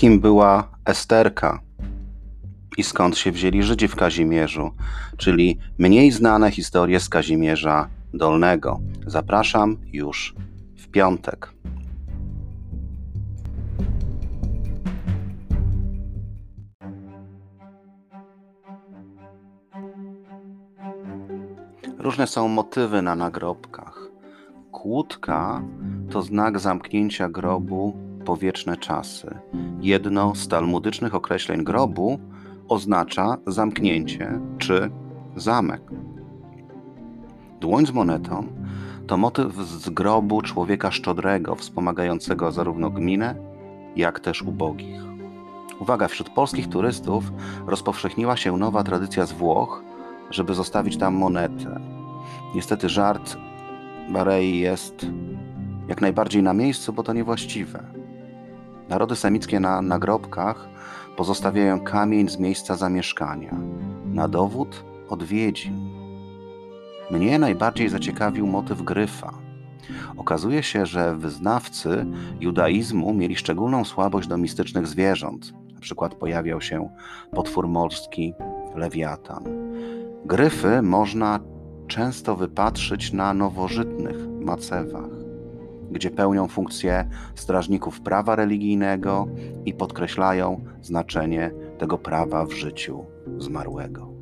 Kim była Esterka? I skąd się wzięli Żydzi w Kazimierzu, czyli mniej znane historie z Kazimierza Dolnego. Zapraszam już w piątek. Różne są motywy na nagrobkach. Kłódka to znak zamknięcia grobu po wieczne czasy. Jedno z talmudycznych określeń grobu oznacza zamknięcie czy zamek. Dłoń z monetą to motyw z grobu człowieka szczodrego, wspomagającego zarówno gminę, jak też ubogich. Uwaga, wśród polskich turystów rozpowszechniła się nowa tradycja z Włoch, żeby zostawić tam monetę. Niestety żart Barei jest jak najbardziej na miejscu, bo to niewłaściwe. Narody semickie na nagrobkach pozostawiają kamień z miejsca zamieszkania, na dowód odwiedzin. Mnie najbardziej zaciekawił motyw gryfa. Okazuje się, że wyznawcy judaizmu mieli szczególną słabość do mistycznych zwierząt. Na przykład pojawiał się potwór morski, lewiatan. Gryfy można często wypatrzyć na nowożytnych macewach, gdzie pełnią funkcję strażników prawa religijnego i podkreślają znaczenie tego prawa w życiu zmarłego.